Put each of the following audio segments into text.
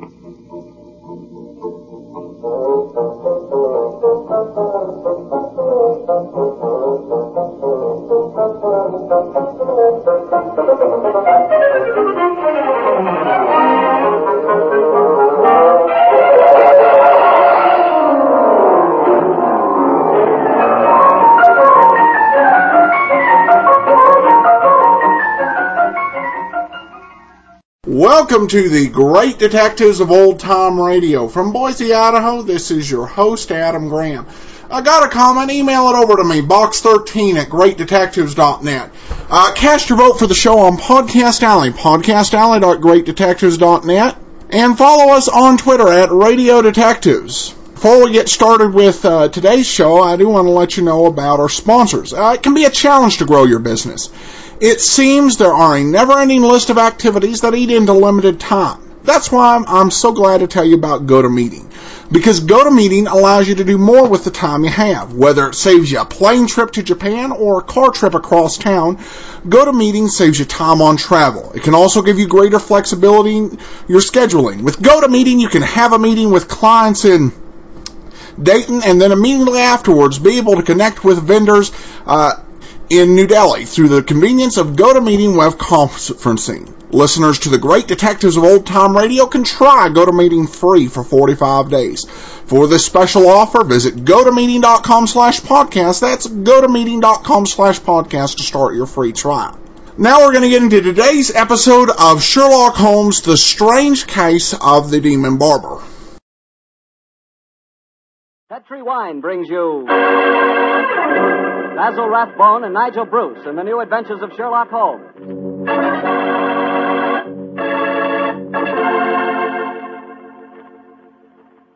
Mm-hmm. Welcome to the Great Detectives of Old Time Radio. From Boise, Idaho, this is your host, Adam Graham. I got a comment, email it over to me, box13 at greatdetectives.net. Uh, cast your vote for the show on Podcast Alley, podcastalley.greatdetectives.net, and follow us on Twitter at Radio Detectives. Before we get started with uh, today's show, I do want to let you know about our sponsors. Uh, it can be a challenge to grow your business. It seems there are a never-ending list of activities that eat into limited time. That's why I'm, I'm so glad to tell you about GoToMeeting. Because GoToMeeting allows you to do more with the time you have. Whether it saves you a plane trip to Japan or a car trip across town, GoToMeeting saves you time on travel. It can also give you greater flexibility in your scheduling. With GoToMeeting, you can have a meeting with clients in Dayton and then immediately afterwards be able to connect with vendors uh, in New Delhi through the convenience of GoToMeeting web conferencing. Listeners to the great detectives of old time radio can try GoToMeeting free for 45 days. For this special offer, visit gotomeeting.com slash podcast. That's gotomeeting.com slash podcast to start your free trial. Now we're going to get into today's episode of Sherlock Holmes, The Strange Case of the Demon Barber. Petri Wine brings you Basil Rathbone and Nigel Bruce in the new adventures of Sherlock Holmes.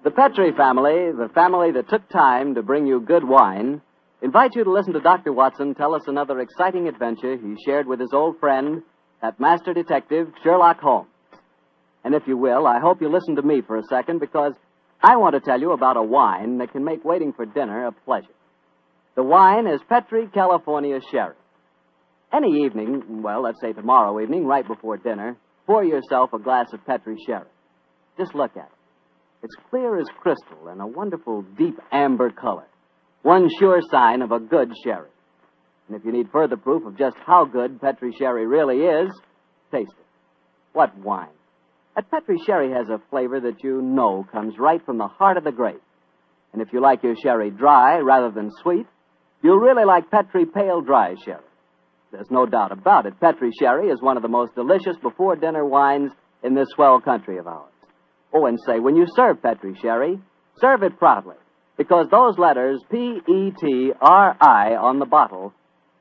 The Petri family, the family that took time to bring you good wine, invite you to listen to Dr. Watson tell us another exciting adventure he shared with his old friend, that master detective, Sherlock Holmes. And if you will, I hope you listen to me for a second because I want to tell you about a wine that can make waiting for dinner a pleasure. The wine is Petri California Sherry. Any evening, well, let's say tomorrow evening, right before dinner, pour yourself a glass of Petri Sherry. Just look at it. It's clear as crystal and a wonderful deep amber color. One sure sign of a good sherry. And if you need further proof of just how good Petri Sherry really is, taste it. What wine? That Petri Sherry has a flavor that you know comes right from the heart of the grape. And if you like your sherry dry rather than sweet, you'll really like Petri Pale Dry Sherry. There's no doubt about it. Petri Sherry is one of the most delicious before dinner wines in this swell country of ours. Oh, and say, when you serve Petri Sherry, serve it proudly. Because those letters, P-E-T-R-I, on the bottle,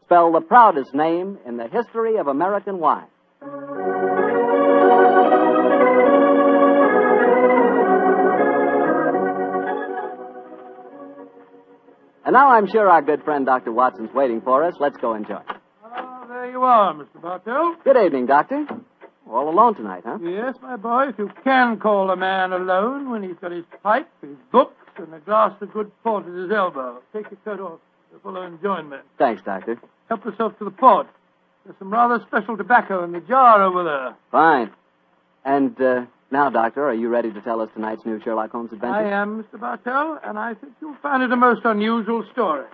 spell the proudest name in the history of American wine. And now I'm sure our good friend Dr. Watson's waiting for us. Let's go and enjoy. Oh, there you are, Mr. Bartell. Good evening, Doctor. All alone tonight, huh? Yes, my boy, if you can call a man alone when he's got his pipe, his books, and a glass of good port at his elbow. Take your coat off. The fellow enjoying me. Thanks, Doctor. Help yourself to the port. There's some rather special tobacco in the jar over there. Fine. And uh, now, Doctor, are you ready to tell us tonight's new Sherlock Holmes adventure? I am, Mr. Bartell, and I think you'll find it a most unusual story.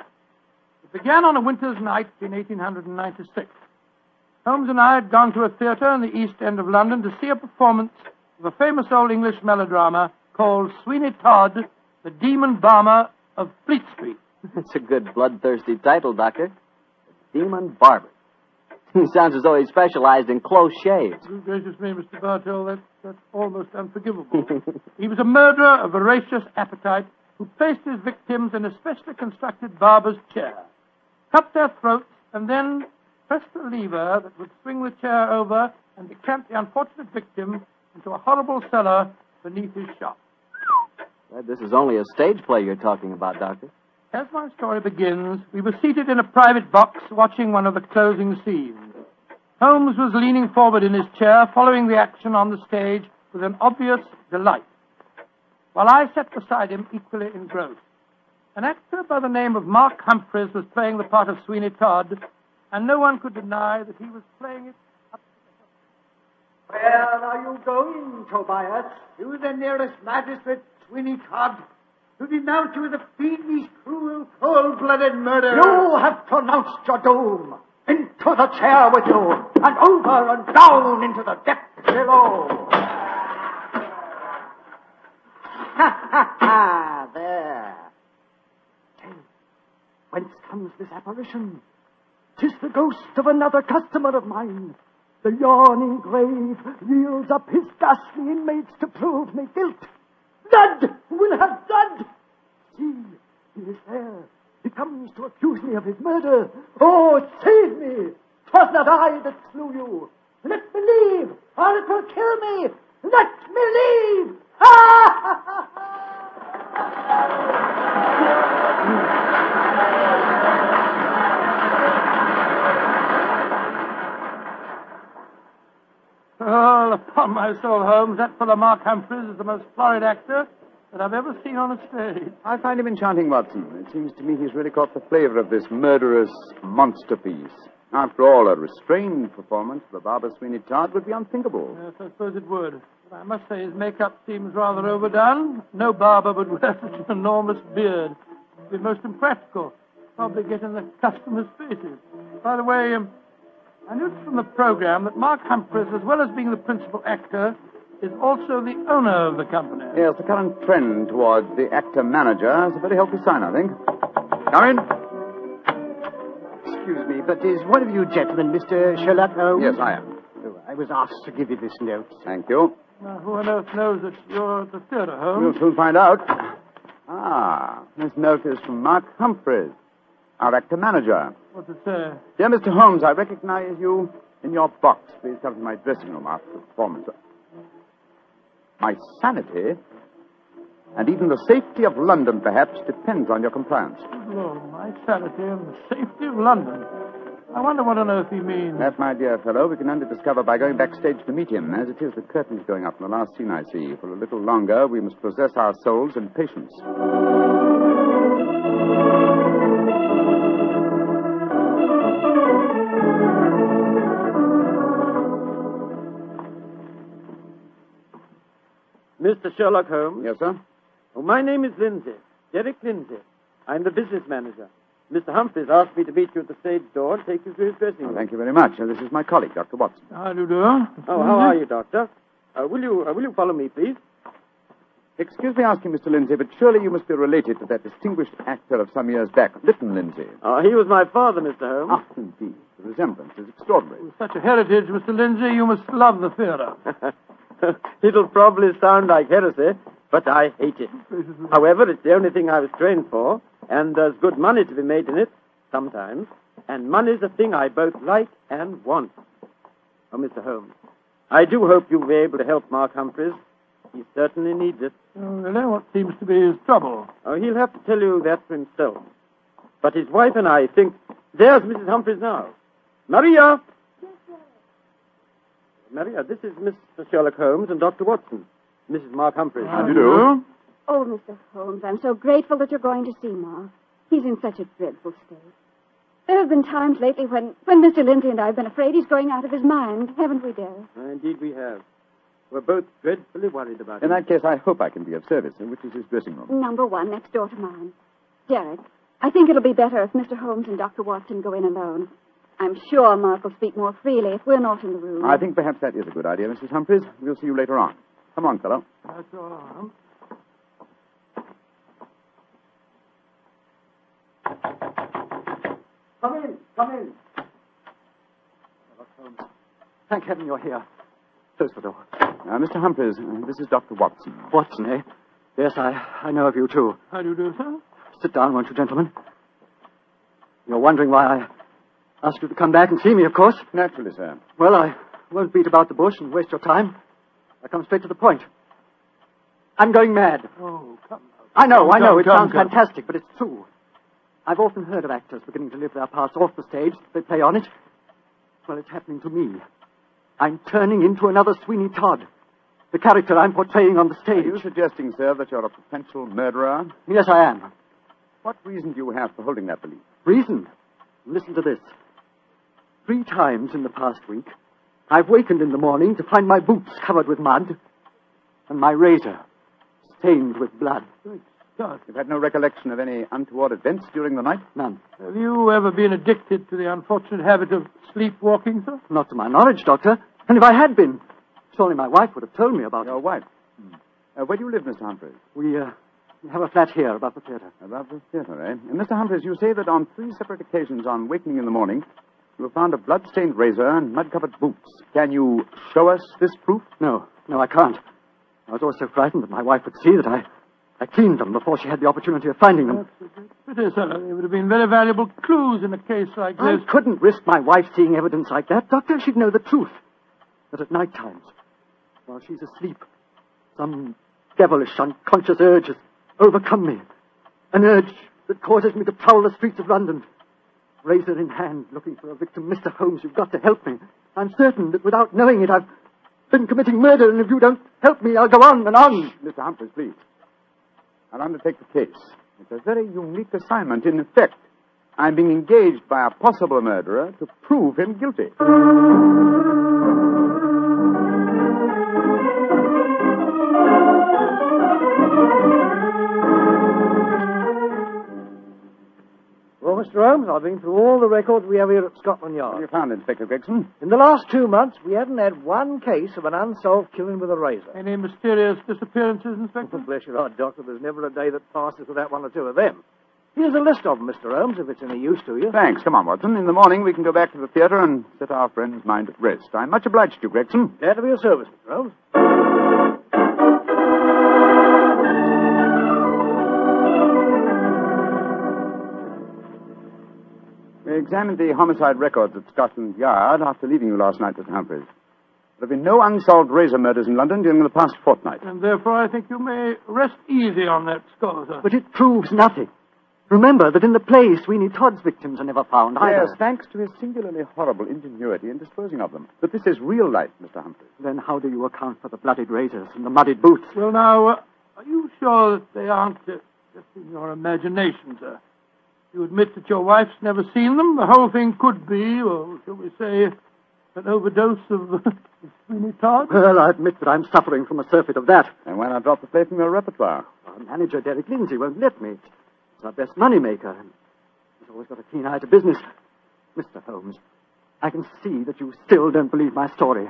It began on a winter's night in 1896. Holmes and I had gone to a theatre in the East End of London to see a performance of a famous old English melodrama called Sweeney Todd, the Demon Barber of Fleet Street. That's a good bloodthirsty title, Doctor. The Demon Barber. He sounds as though he specialized in close shaves. Good gracious me, Mr. Bartell, that's, that's almost unforgivable. he was a murderer of voracious appetite who placed his victims in a specially constructed barber's chair, cut their throats, and then pressed a lever that would swing the chair over and decamp the unfortunate victim into a horrible cellar beneath his shop. This is only a stage play you're talking about, Doctor. As my story begins, we were seated in a private box watching one of the closing scenes. Holmes was leaning forward in his chair, following the action on the stage with an obvious delight, while I sat beside him equally engrossed. An actor by the name of Mark Humphreys was playing the part of Sweeney Todd, and no one could deny that he was playing it Where are you going, Tobias? To the nearest magistrate, Sweeney Todd, to denounce you as a fiendish, cruel, cold-blooded murderer. You have pronounced your doom. Into the chair with you, and over and down into the depths below. Ha ha ha! There. Whence comes this apparition? Tis the ghost of another customer of mine. The yawning grave yields up his ghastly inmates to prove me guilt. Blood will have blood. See, he is there. He comes to accuse me of his murder. Oh, save me! Twas not I that slew you. Let me leave, or it will kill me. Let me leave. Ha ha ha Well, upon my soul, Holmes, that fellow Mark Humphreys is the most florid actor that I've ever seen on a stage. I find him enchanting, Watson. It seems to me he's really caught the flavor of this murderous monster piece. After all, a restrained performance of the Barber Sweeney Todd would be unthinkable. Yes, I suppose it would. But I must say his makeup seems rather overdone. No barber would wear such an enormous beard. It'd be most impractical. Probably get in the customers' faces. By the way, um, I noticed from the program that Mark Humphreys, as well as being the principal actor, is also the owner of the company. Yes, the current trend towards the actor-manager is a very healthy sign, I think. Come in. Excuse me, but is one of you gentlemen Mr. Sherlock Holmes? Yes, I am. Oh, I was asked to give you this note. Thank you. Now, who on earth knows that you're at the theatre, Holmes? We'll soon find out. Ah, this note is from Mark Humphreys, our actor-manager. What to say? Dear Mr. Holmes, I recognize you in your box. Please come to my dressing room after the performance. My sanity, and even the safety of London, perhaps, depends on your compliance. Lord, my sanity and the safety of London. I wonder what on earth he means. That, my dear fellow, we can only discover by going backstage to meet him. As it is, the curtain's going up in the last scene I see. For a little longer, we must possess our souls in patience. Mr. Sherlock Holmes. Yes, sir? Oh, my name is Lindsay. Derek Lindsay. I'm the business manager. Mr. Humphreys asked me to meet you at the stage door and take you to his dressing room. Thank you very much. Uh, this is my colleague, Dr. Watson. How do you do? Oh, how are you, Doctor? Uh, will you uh, will you follow me, please? Excuse me asking, Mr. Lindsay, but surely you must be related to that distinguished actor of some years back, Lytton Lindsay. Uh, he was my father, Mr. Holmes. Ah, indeed. The resemblance is extraordinary. With such a heritage, Mr. Lindsay, you must love the theatre. It'll probably sound like heresy, but I hate it. However, it's the only thing I was trained for, and there's good money to be made in it, sometimes. And money's a thing I both like and want. Oh, Mr. Holmes, I do hope you'll be able to help Mark Humphreys. He certainly needs it. Mm, oh, really? What seems to be his trouble? Oh, he'll have to tell you that for himself. But his wife and I think. There's Mrs. Humphreys now. Maria! Maria, this is Mr. Sherlock Holmes and Dr. Watson. Mrs. Mark Humphreys. How do you do? Oh, Mr. Holmes, I'm so grateful that you're going to see Mark. He's in such a dreadful state. There have been times lately when, when Mr. Lindsay and I have been afraid he's going out of his mind, haven't we, Derek? Uh, indeed, we have. We're both dreadfully worried about it. In him. that case, I hope I can be of service, which is his dressing room. Number one, next door to mine. Derek, I think it'll be better if Mr. Holmes and Dr. Watson go in alone. I'm sure Mark will speak more freely if we're not in the room. I think perhaps that is a good idea, Mrs. Humphreys. We'll see you later on. Come on, fellow. That's all right. Come in, come in. Thank heaven you're here. Close the door. Uh, Mr. Humphreys, uh, this is Dr. Watson. Watson, eh? Yes, I, I know of you, too. How do you do, sir? Sit down, won't you, gentlemen? You're wondering why I asked you to come back and see me, of course. Naturally, sir. Well, I won't beat about the bush and waste your time. I come straight to the point. I'm going mad. Oh, come. I know, I know. Come, It come, sounds come. fantastic, but it's true. I've often heard of actors beginning to live their parts off the stage. They play on it. Well, it's happening to me. I'm turning into another Sweeney Todd. The character I'm portraying on the Are stage. you suggesting, sir, that you're a potential murderer? Yes, I am. What reason do you have for holding that belief? Reason? Listen to this. Three times in the past week, I've wakened in the morning to find my boots covered with mud and my razor stained with blood. God. You've had no recollection of any untoward events during the night? None. Have you ever been addicted to the unfortunate habit of sleepwalking, sir? Not to my knowledge, Doctor. And if I had been, surely my wife would have told me about Your it. wife. Uh, where do you live, Mr. Humphreys? We, uh, we have a flat here above the theater. About the theater, eh? And Mr. Humphreys, you say that on three separate occasions on wakening in the morning, you have found a blood-stained razor and mud-covered boots. Can you show us this proof? No, no, I can't. I was always so frightened that my wife would see that I, I cleaned them before she had the opportunity of finding them. Pity, sir. They would have been very valuable clues in a case like I this. I couldn't risk my wife seeing evidence like that. Doctor, she'd know the truth. That at night times, while she's asleep, some devilish, unconscious urge has overcome me. An urge that causes me to prowl the streets of London. Razor in hand, looking for a victim. Mr. Holmes, you've got to help me. I'm certain that without knowing it, I've been committing murder, and if you don't help me, I'll go on and on. Mr. Humphreys, please. I'll undertake the case. It's a very unique assignment. In effect, I'm being engaged by a possible murderer to prove him guilty. Mr. Holmes, I've been through all the records we have here at Scotland Yard. What have you found, Inspector Gregson? In the last two months, we haven't had one case of an unsolved killing with a razor. Any mysterious disappearances, Inspector? Oh, bless your heart, Doctor, there's never a day that passes without one or two of them. Here's a list of them, Mr. Holmes, if it's any use to you. Thanks. Come on, Watson. In the morning, we can go back to the theater and set our friend's mind at rest. I'm much obliged to you, Gregson. Glad to be of service, Mr. Holmes. Examined the homicide records at Scotland Yard after leaving you last night, Mr. Humphreys. There have been no unsolved razor murders in London during the past fortnight. And therefore, I think you may rest easy on that score, sir. But it proves nothing. Remember that in the play, Sweeney Todd's victims are never found either. Yes, thanks to his singularly horrible ingenuity in disposing of them. But this is real life, Mr. Humphreys. Then how do you account for the bloodied razors and the muddied boots? Well, now, uh, are you sure that they aren't uh, just in your imagination, sir? You admit that your wife's never seen them? The whole thing could be, or shall we say, an overdose of uh, Sweeney Todd? Well, I admit that I'm suffering from a surfeit of that. And why not drop the play from your repertoire? Our manager, Derek Lindsay, won't let me. He's our best money maker. and He's always got a keen eye to business. Mr. Holmes, I can see that you still don't believe my story.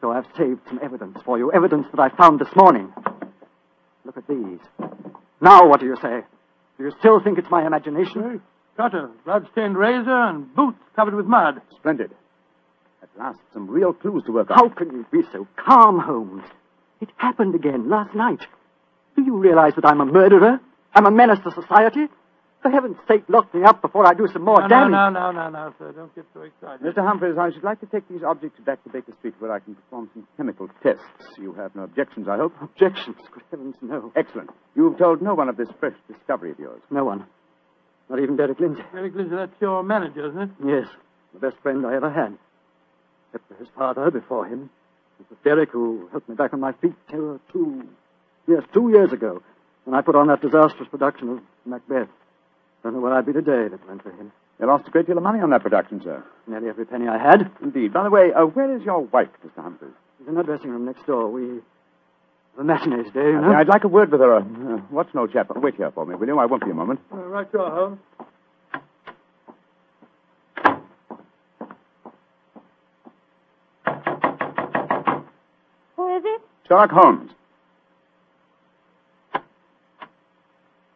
So I've saved some evidence for you, evidence that I found this morning. Look at these. Now, what do you say? Do you still think it's my imagination? Got a blood-stained razor and boots covered with mud. Splendid. At last, some real clues to work on. How can you be so calm, Holmes? It happened again last night. Do you realize that I'm a murderer? I'm a menace to society? For heaven's sake, lock me up before I do some more no, damage. no, no, no, no, no, sir. Don't get so excited. Mr. Humphreys, I should like to take these objects back to Baker Street where I can perform some chemical tests. You have no objections, I hope? Objections? Good heavens, no. Excellent. You've told no one of this fresh discovery of yours. No one. Not even Derek Lindsay. Derek Lindsay, that's your manager, isn't it? Yes, the best friend I ever had. Except for his father before him. It was Derek who helped me back on my feet uh, two, yes, two years ago, when I put on that disastrous production of Macbeth. Don't know where I'd be today if it weren't for him. You lost a great deal of money on that production, sir. Nearly every penny I had. Indeed. By the way, uh, where is your wife, Mr. Humphreys? She's in her dressing room next door. We have a matinee today, you know. I'd like a word with her. Uh, what's no chap? Wait here for me, will you? I won't be a moment. Uh, right you are, Holmes. Who is it? Sherlock Holmes.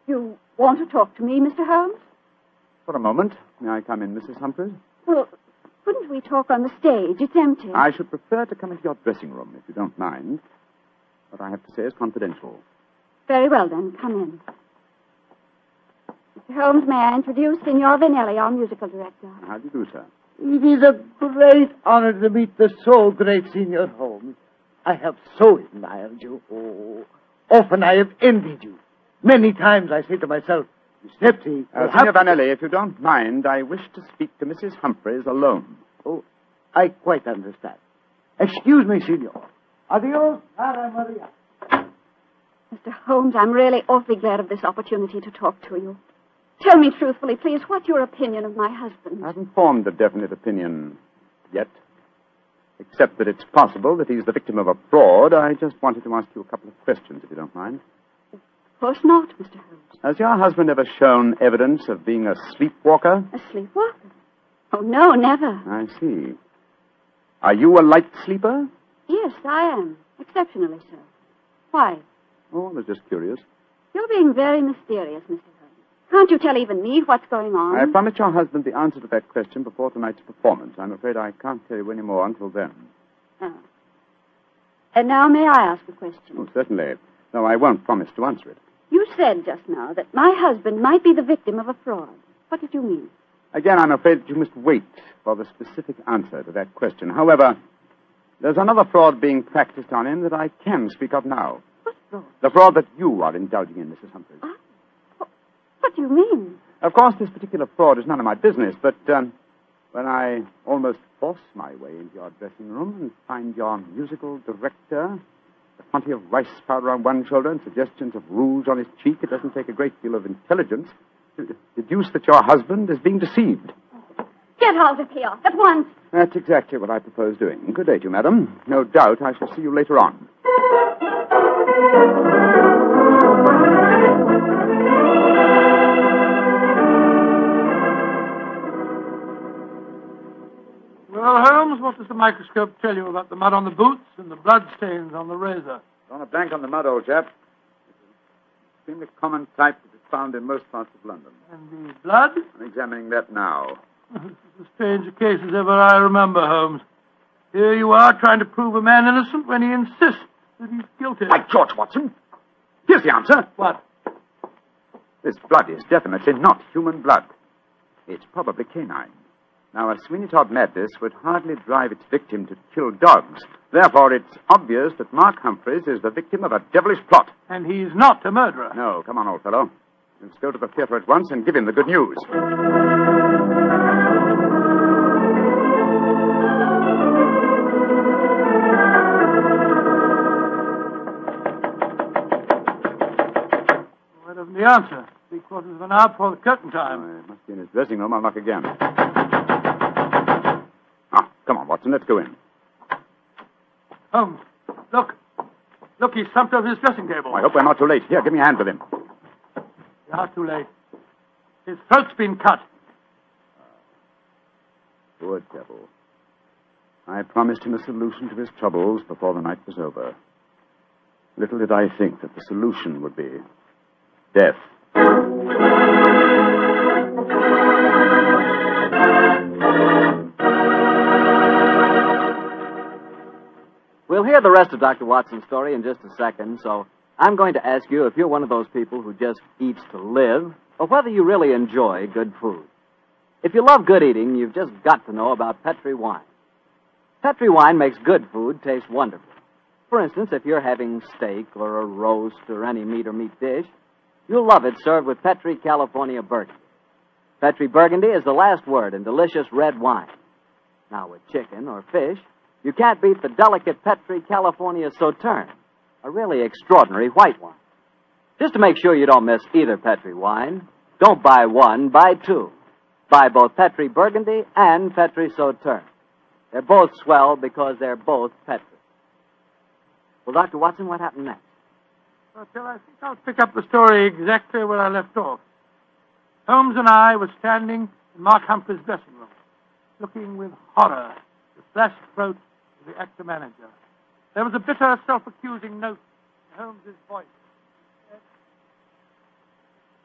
You want to talk to me, Mr. Holmes? For a moment. May I come in, Mrs. Humphreys? Well, couldn't we talk on the stage? It's empty. I should prefer to come into your dressing room, if you don't mind. What I have to say is confidential. Very well, then. Come in. Mr. Holmes, may I introduce Signor Vanelli, our musical director? How do you do, sir? It is a great honor to meet the so great Signor Holmes. I have so admired you. Oh, often I have envied you. Many times I say to myself, Snepsy, Uh, Signor Vanelli, if you don't mind, I wish to speak to Mrs. Humphreys alone. Oh, I quite understand. Excuse me, Signor. Adios, Cara Maria. Mr. Holmes, I'm really awfully glad of this opportunity to talk to you. Tell me truthfully, please, what's your opinion of my husband? I haven't formed a definite opinion yet. Except that it's possible that he's the victim of a fraud, I just wanted to ask you a couple of questions, if you don't mind. Of course not, Mr. Holmes. Has your husband ever shown evidence of being a sleepwalker? A sleepwalker? Oh, no, never. I see. Are you a light sleeper? Yes, I am. Exceptionally so. Why? Oh, I was just curious. You're being very mysterious, Mr. Holmes. Can't you tell even me what's going on? I promised your husband the answer to that question before tonight's performance. I'm afraid I can't tell you any more until then. Oh. And now may I ask a question? Oh, certainly. Though I won't promise to answer it. You said just now that my husband might be the victim of a fraud. What did you mean? Again, I'm afraid that you must wait for the specific answer to that question. However, there's another fraud being practiced on him that I can speak of now. What fraud? The fraud that you are indulging in, Mrs. Humphreys. Ah, what, what do you mean? Of course, this particular fraud is none of my business, but um, when I almost force my way into your dressing room and find your musical director, a quantity of rice powder on one shoulder and suggestions of rouge on his cheek, it doesn't take a great deal of intelligence to deduce that your husband is being deceived. Get out of here at once. That's exactly what I propose doing. Good day to you, madam. No doubt I shall see you later on. What does the microscope tell you about the mud on the boots and the blood stains on the razor? On a blank on the mud, old chap. It's an extremely common type that is found in most parts of London. And the blood? I'm examining that now. This is as strange a case as ever I remember, Holmes. Here you are trying to prove a man innocent when he insists that he's guilty. By George Watson! Here's the answer. What? This blood is definitely not human blood. It's probably canine. Now, a Sweeney Todd madness would hardly drive its victim to kill dogs. Therefore, it's obvious that Mark Humphreys is the victim of a devilish plot. And he's not a murderer. No, come on, old fellow. Let's go to the theater at once and give him the good news. Doesn't answer? Three quarters of an hour before the curtain time. Oh, it must be in his dressing room. I'll knock again. Come on, Watson. Let's go in. Holmes, look. Look, he's slumped over his dressing table. I hope we're not too late. Here, give me a hand with him. You are too late. His throat's been cut. Poor devil. I promised him a solution to his troubles before the night was over. Little did I think that the solution would be death. Hear the rest of Dr. Watson's story in just a second, so I'm going to ask you if you're one of those people who just eats to live, or whether you really enjoy good food. If you love good eating, you've just got to know about Petri wine. Petri wine makes good food taste wonderful. For instance, if you're having steak or a roast or any meat or meat dish, you'll love it served with Petri California Burgundy. Petri Burgundy is the last word in delicious red wine. Now, with chicken or fish, you can't beat the delicate Petri California Sauterne, a really extraordinary white wine. Just to make sure you don't miss either Petri wine, don't buy one, buy two. Buy both Petri Burgundy and Petri Sauterne. They're both swell because they're both Petri. Well, Dr. Watson, what happened next? Well, Phil, I think I'll pick up the story exactly where I left off. Holmes and I were standing in Mark Humphrey's dressing room, looking with horror at the flashed throat the actor manager. There was a bitter, self-accusing note in Holmes's voice.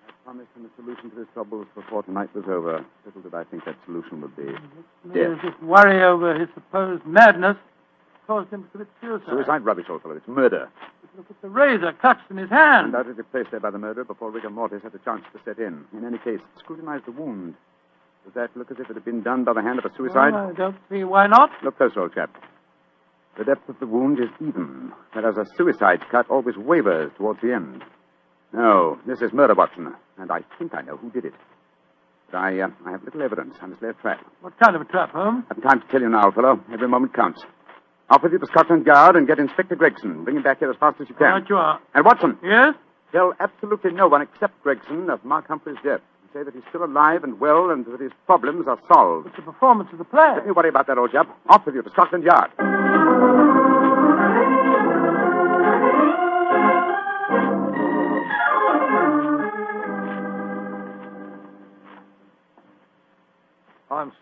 I promised him a solution to his troubles before tonight was over. Little did I think that solution would be death. this worry over his supposed madness caused him to commit suicide. Suicide rubbish, old fellow. It's murder. Look at the razor clutched in his hand. Undoubtedly placed there by the murderer before rigor mortis had a chance to set in. In any case, scrutinize the wound. Does that look as if it had been done by the hand of a suicide? Well, I don't see why not. Look closer, old chap. The depth of the wound is even, whereas a suicide cut always wavers towards the end. No, this is murder, Watson, and I think I know who did it. But I, uh, I have little evidence. I must lay a trap. What kind of a trap, Holmes? I have time to tell you now, fellow. Every moment counts. Off with you to Scotland Yard and get Inspector Gregson. Bring him back here as fast as you can. Right you are. And Watson, Yes? tell absolutely no one except Gregson of Mark Humphrey's death. say that he's still alive and well and that his problems are solved. It's the performance of the play. Don't you worry about that, old chap. Off with you to Scotland Yard.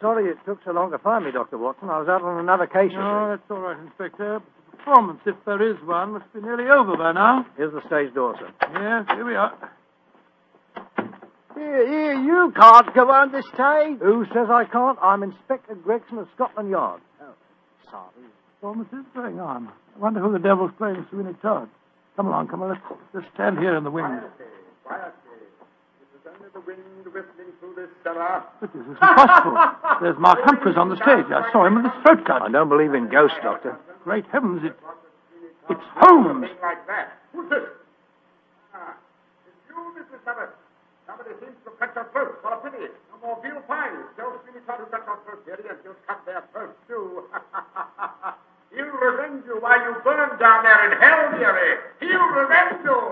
Sorry it took so long to find me, Dr. Watson. I was out on another case. you No, that's all right, Inspector. But the performance, if there is one, must be nearly over by now. Here's the stage door, sir. Yes, here we are. Here, here, you can't go on the stage. Who says I can't? I'm Inspector Gregson of Scotland Yard. Oh, sorry. Performance is going on. I wonder who the devil's playing Sweeney Todd. Come along, come on. Let's just stand here in the wings. Quietly. This is the wind whistling through this cellar. But this is impossible. There's Mark Humphreys on the stage. I saw him with his throat cut. I don't believe in ghosts, Doctor. Great heavens, it, it's Holmes. Like that. Who's this? Ah, it's you, Mrs. Summers. Somebody seems to cut your throat. What a pity. No more veal pies. Joe Sweeney tried to cut your throat, dearie, and he'll cut their throats, too. He'll revenge you while you burn down there in hell, dearie. He'll revenge you.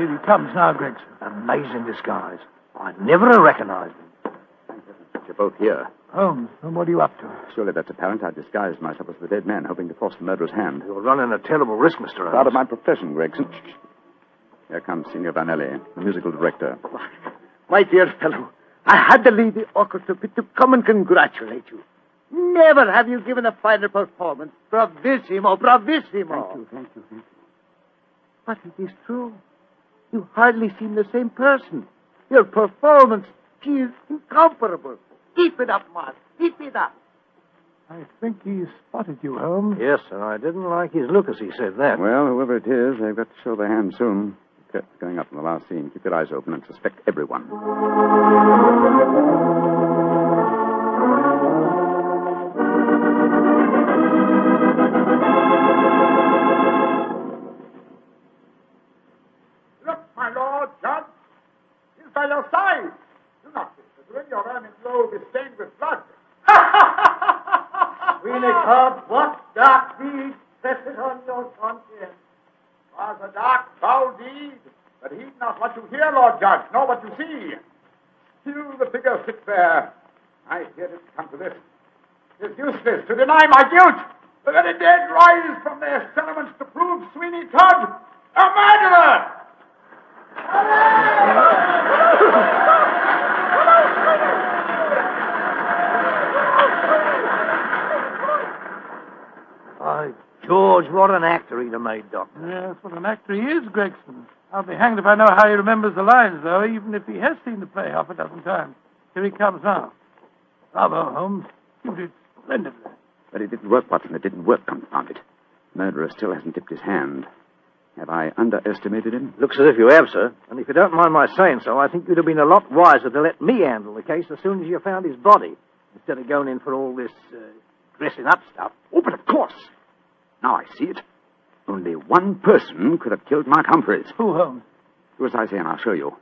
Here, here he comes now, Gregson. Amazing disguise. I never have recognized him. You're both here. Holmes, and what are you up to? Surely that's apparent. I disguised myself as the dead man, hoping to force the murderer's hand. You're running a terrible risk, Mr. Holmes. Out of my profession, Gregson. Shh, shh. Here comes Signor Vanelli, the musical director. My dear fellow, I had to leave the orchestra pit to come and congratulate you. Never have you given a finer performance. Bravissimo, bravissimo. Thank you, thank you, thank you. But it is true. You hardly seem the same person. Your performance she is incomparable. Keep it up, Mark. Keep it up. I think he spotted you, Holmes. Yes, sir. I didn't like his look as he said that. Well, whoever it is, they've got to show their hand soon. The going up in the last scene. Keep your eyes open and suspect everyone. Look, my lord, judge. He's by your side. Do not disagree. Your ermine robe is stained with blood. Sweeney Todd, what dark deed presses on your conscience? was a dark, foul deed, but heed not what you hear, Lord Judge, nor what you see. Still the figure sits there. I hear it come to this. It's useless to deny my guilt. The very dead rise from their settlements to prove Sweeney Todd a murderer. By George, what an actor he'd have made, Doctor. Yes, what an actor he is, Gregson. I'll be hanged if I know how he remembers the lines, though, even if he has seen the play half a dozen times. Here he comes now. Bravo, Holmes. You did splendidly. But it didn't work, Watson. It didn't work, confound it. Murderer still hasn't dipped his hand. Have I underestimated him? Looks as if you have, sir. And if you don't mind my saying so, I think you'd have been a lot wiser to let me handle the case as soon as you found his body, instead of going in for all this uh, dressing up stuff. Oh, but of course. Now I see it. Only one person could have killed Mark Humphreys. Who, Holmes? Do as I say, and I'll show you.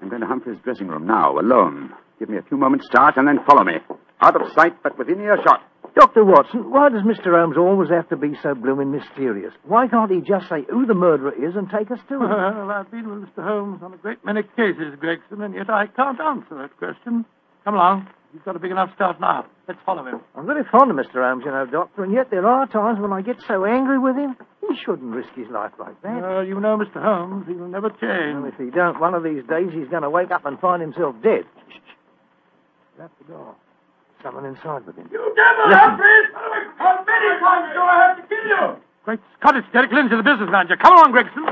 I'm going to Humphreys' dressing room now, alone. Give me a few moments' start, and then follow me. Out of sight, but within earshot. Dr. Watson, why does Mr. Holmes always have to be so blooming mysterious? Why can't he just say who the murderer is and take us to him? Well, I've been with Mr. Holmes on a great many cases, Gregson, and yet I can't answer that question. Come along. He's got a big enough start now. Let's follow him. I'm very fond of Mr. Holmes, you know, Doctor, and yet there are times when I get so angry with him. He shouldn't risk his life like that. Well, you know Mr. Holmes. He'll never change. Well, if he don't, one of these days he's going to wake up and find himself dead. Shh, shh. Shut the door. Someone inside with him. You devil. Humphreys! How many times do I have to kill you? Great Scott, it's Derek Lindsay, the business manager. Come along, Gregson.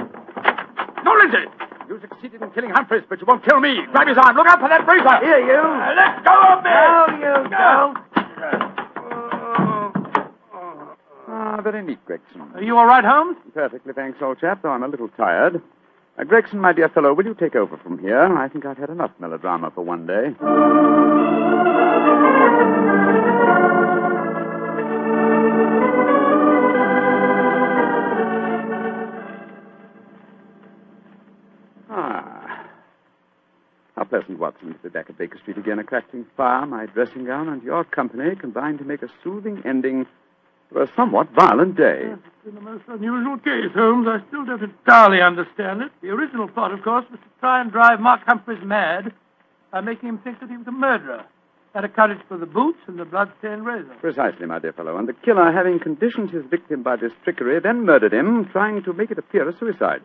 No, Lindsay! You succeeded in killing Humphreys, but you won't kill me. Grab his arm. Look out for that freezer. Here, you. Uh, let go of me! No, you don't. Ah, very neat, Gregson. Are you all right, Holmes? Perfectly, thanks, old chap, though I'm a little tired. Uh, Gregson, my dear fellow, will you take over from here? I think I've had enough melodrama for one day. Pleasant, Watson, to be back at Baker Street again. A crackling fire, my dressing gown, and your company combined to make a soothing ending to a somewhat violent day. Yes, it's been a most unusual case, Holmes. I still don't entirely understand it. The original plot, of course, was to try and drive Mark Humphreys mad by making him think that he was a murderer. That accounted for the boots and the blood-stained razor. Precisely, my dear fellow. And the killer, having conditioned his victim by this trickery, then murdered him, trying to make it appear a suicide.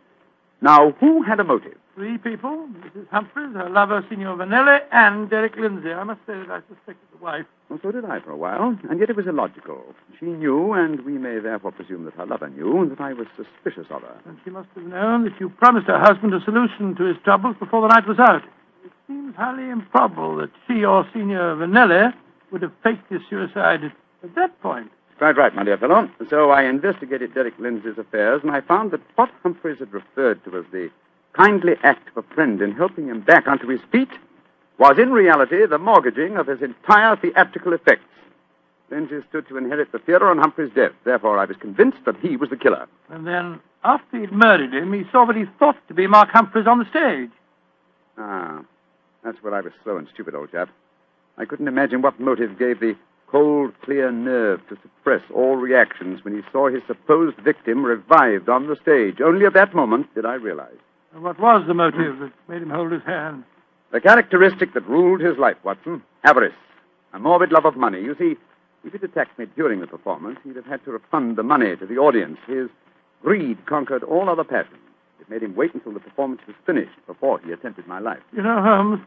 Now, who had a motive? Three people, Mrs. Humphreys, her lover, Signor Vanelli, and Derek Lindsay. I must say that I suspected the wife. Well, so did I for a while, and yet it was illogical. She knew, and we may therefore presume that her lover knew, that I was suspicious of her. And she must have known that you promised her husband a solution to his troubles before the night was out. It seems highly improbable that she or Signor Vanelli would have faked his suicide at, at that point. Quite right, my dear fellow. So I investigated Derek Lindsay's affairs, and I found that what Humphreys had referred to as the kindly act of a friend in helping him back onto his feet was in reality the mortgaging of his entire theatrical effects. Lindsay stood to inherit the theater on Humphrey's death. Therefore, I was convinced that he was the killer. And then, after he'd murdered him, he saw what he thought to be Mark Humphreys on the stage. Ah, that's where I was slow and stupid, old chap. I couldn't imagine what motive gave the cold, clear nerve to suppress all reactions when he saw his supposed victim revived on the stage. Only at that moment did I realize. And what was the motive that made him hold his hand? The characteristic that ruled his life, Watson avarice, a morbid love of money. You see, if he'd attacked me during the performance, he'd have had to refund the money to the audience. His greed conquered all other passions. It made him wait until the performance was finished before he attempted my life. You know, Holmes,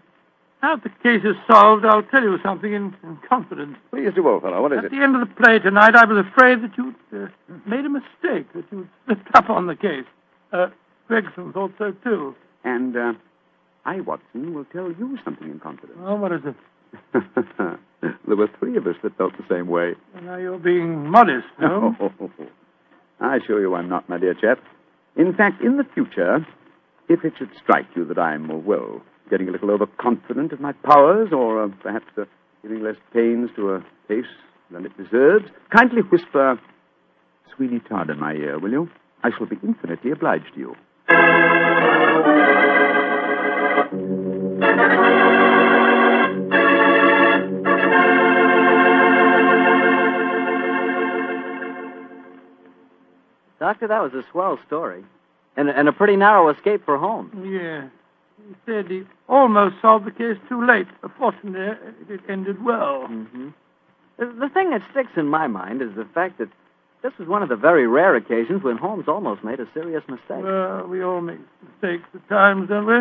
now that the case is solved, I'll tell you something in, in confidence. Please do, old fellow. What is it? At it? the end of the play tonight, I was afraid that you'd uh, made a mistake, that you'd slipped up on the case. Uh, Gregson thought so, too. And uh, I, Watson, will tell you something in confidence. Well, what is it? there were three of us that felt the same way. Well, now you're being modest, no? I assure you I'm not, my dear chap. In fact, in the future, if it should strike you that I'm, uh, well, getting a little overconfident of my powers, or uh, perhaps uh, giving less pains to a case than it deserves, kindly whisper Sweeney Todd in my ear, will you? I shall be infinitely obliged to you. Doctor, that was a swell story. And, and a pretty narrow escape for Holmes. Yeah. He said he almost solved the case too late. Fortunately, it ended well. Mm-hmm. The, thing that sticks in my mind is the fact that this was one of the very rare occasions when Holmes almost made a serious mistake. Well, we all make mistakes at times, don't we?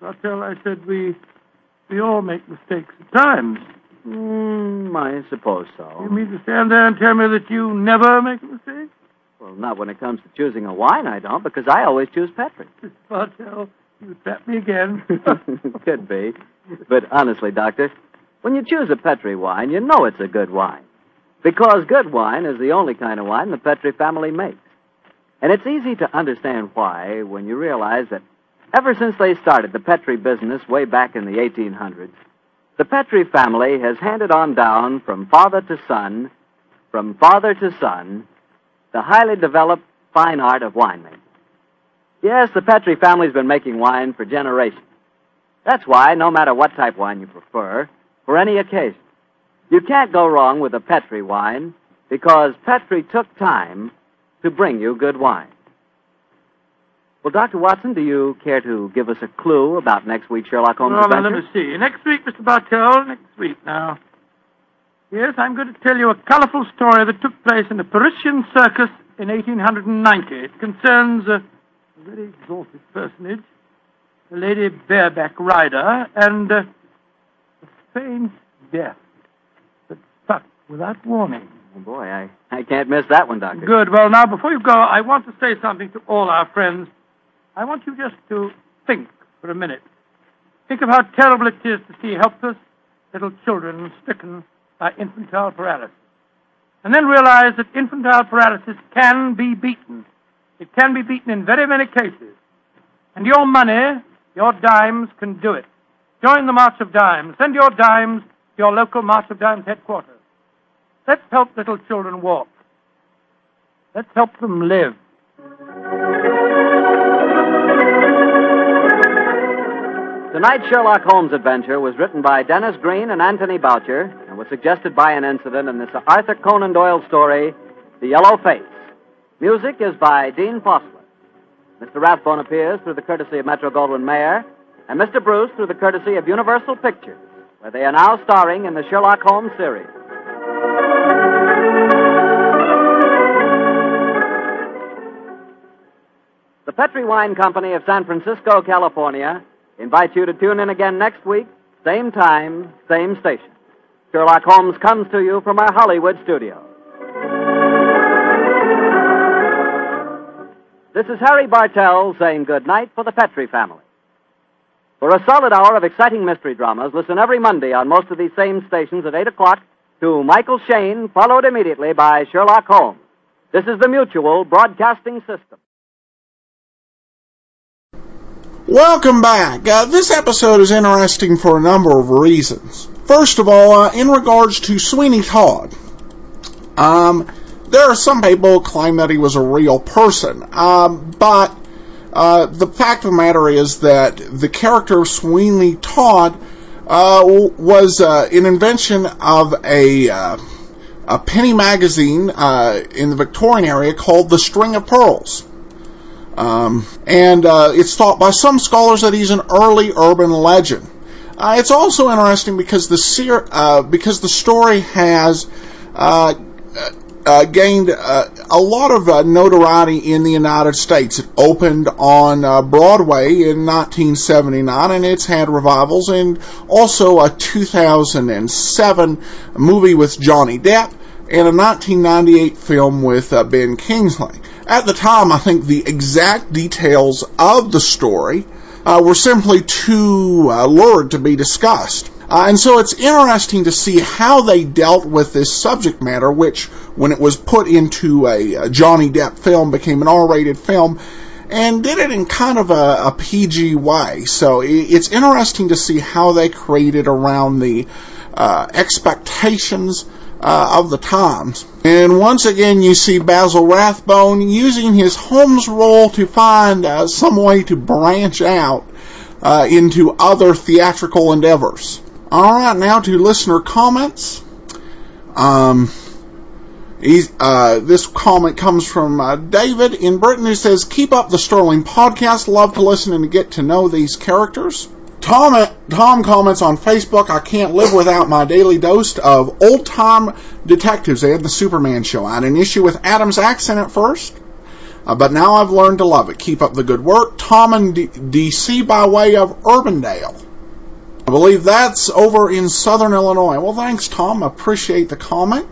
Bartell, I said we we all make mistakes at times. Mm, I suppose so. You mean to stand there and tell me that you never make a mistake? Well, not when it comes to choosing a wine, I don't, because I always choose Petri. Bartell, you trap me again. Could be. But honestly, Doctor, when you choose a Petri wine, you know it's a good wine. Because good wine is the only kind of wine the Petri family makes. And it's easy to understand why when you realize that ever since they started the Petri business way back in the 1800s, the Petri family has handed on down from father to son, from father to son, the highly developed fine art of winemaking. Yes, the Petri family's been making wine for generations. That's why, no matter what type wine you prefer, for any occasion, you can't go wrong with a Petri wine because Petri took time to bring you good wine. Well, Dr. Watson, do you care to give us a clue about next week's Sherlock Holmes well, now, let me see. Next week, Mr. Bartell, next week now. Yes, I'm going to tell you a colorful story that took place in a Parisian circus in 1890. It concerns a very exalted personage, a lady bareback rider, and uh, a strange death that struck without warning. Oh, boy, I, I can't miss that one, Doctor. Good. Well, now, before you go, I want to say something to all our friends. I want you just to think for a minute. Think of how terrible it is to see helpless little children stricken by infantile paralysis. And then realize that infantile paralysis can be beaten. It can be beaten in very many cases. And your money, your dimes, can do it. Join the March of Dimes. Send your dimes to your local March of Dimes headquarters. Let's help little children walk. Let's help them live. Tonight's Sherlock Holmes adventure was written by Dennis Green and Anthony Boucher and was suggested by an incident in this Arthur Conan Doyle story, The Yellow Face. Music is by Dean Fossler. Mr. Rathbone appears through the courtesy of Metro Goldwyn Mayer, and Mr. Bruce through the courtesy of Universal Pictures, where they are now starring in the Sherlock Holmes series. The Petri Wine Company of San Francisco, California, invites you to tune in again next week, same time, same station. Sherlock Holmes comes to you from our Hollywood studio. This is Harry Bartell saying good night for the Petri family. For a solid hour of exciting mystery dramas, listen every Monday on most of these same stations at 8 o'clock to Michael Shayne, followed immediately by Sherlock Holmes. This is the Mutual Broadcasting System. Welcome back. Uh, this episode is interesting for a number of reasons. First of all, uh, in regards to Sweeney Todd, um, there are some people who claim that he was a real person, um, but uh, the fact of the matter is that the character of Sweeney Todd uh, was uh, an invention of a uh, a penny magazine in the Victorian area called The String of Pearls. Um, and uh, it's thought by some scholars that he's an early urban legend. Uh, it's also interesting because the ser- uh, because the story has uh, uh, gained uh, a lot of notoriety in the United States. It opened on Broadway in 1979, and it's had revivals, and also a 2007 movie with Johnny Depp and a 1998 film with Ben Kingsley. At the time, I think the exact details of the story uh, were simply too uh, lurid to be discussed. Uh, and so it's interesting to see how they dealt with this subject matter, which, when it was put into a, a Johnny Depp film, became an R-rated film, and did it in kind of a, a PG way. So it's interesting to see how they created around the uh, expectations uh, of the times. And once again, you see Basil Rathbone using his Holmes role to find uh, some way to branch out uh, into other theatrical endeavors. All right, now to listener comments. Um, uh, this comment comes from uh, David in Britain who says, Keep up the Sterling podcast. Love to listen and get to know these characters. Tom, Tom comments on Facebook, I can't live without my daily dose of old time detectives. They had the Superman show. I had an issue with Adam's accent at first, uh, but now I've learned to love it. Keep up the good work. Tom in DC by way of Urbandale. I believe that's over in southern Illinois. Well, thanks, Tom. Appreciate the comment.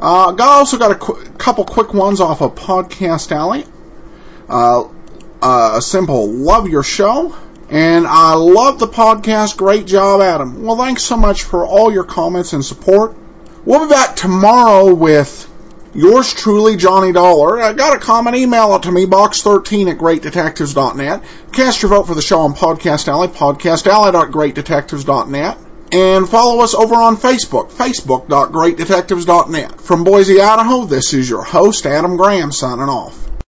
Uh, got also got a qu- couple quick ones off of Podcast Alley. Uh, uh, a simple love your show. And I love the podcast. Great job, Adam. Well, thanks so much for all your comments and support. We'll be back tomorrow with yours truly, Johnny Dollar. I got a comment, email it to me, box13 at greatdetectives.net. Cast your vote for the show on Podcast Alley, podcastalley.greatdetectives.net. And follow us over on Facebook, facebook.greatdetectives.net. From Boise, Idaho, this is your host, Adam Graham, signing off.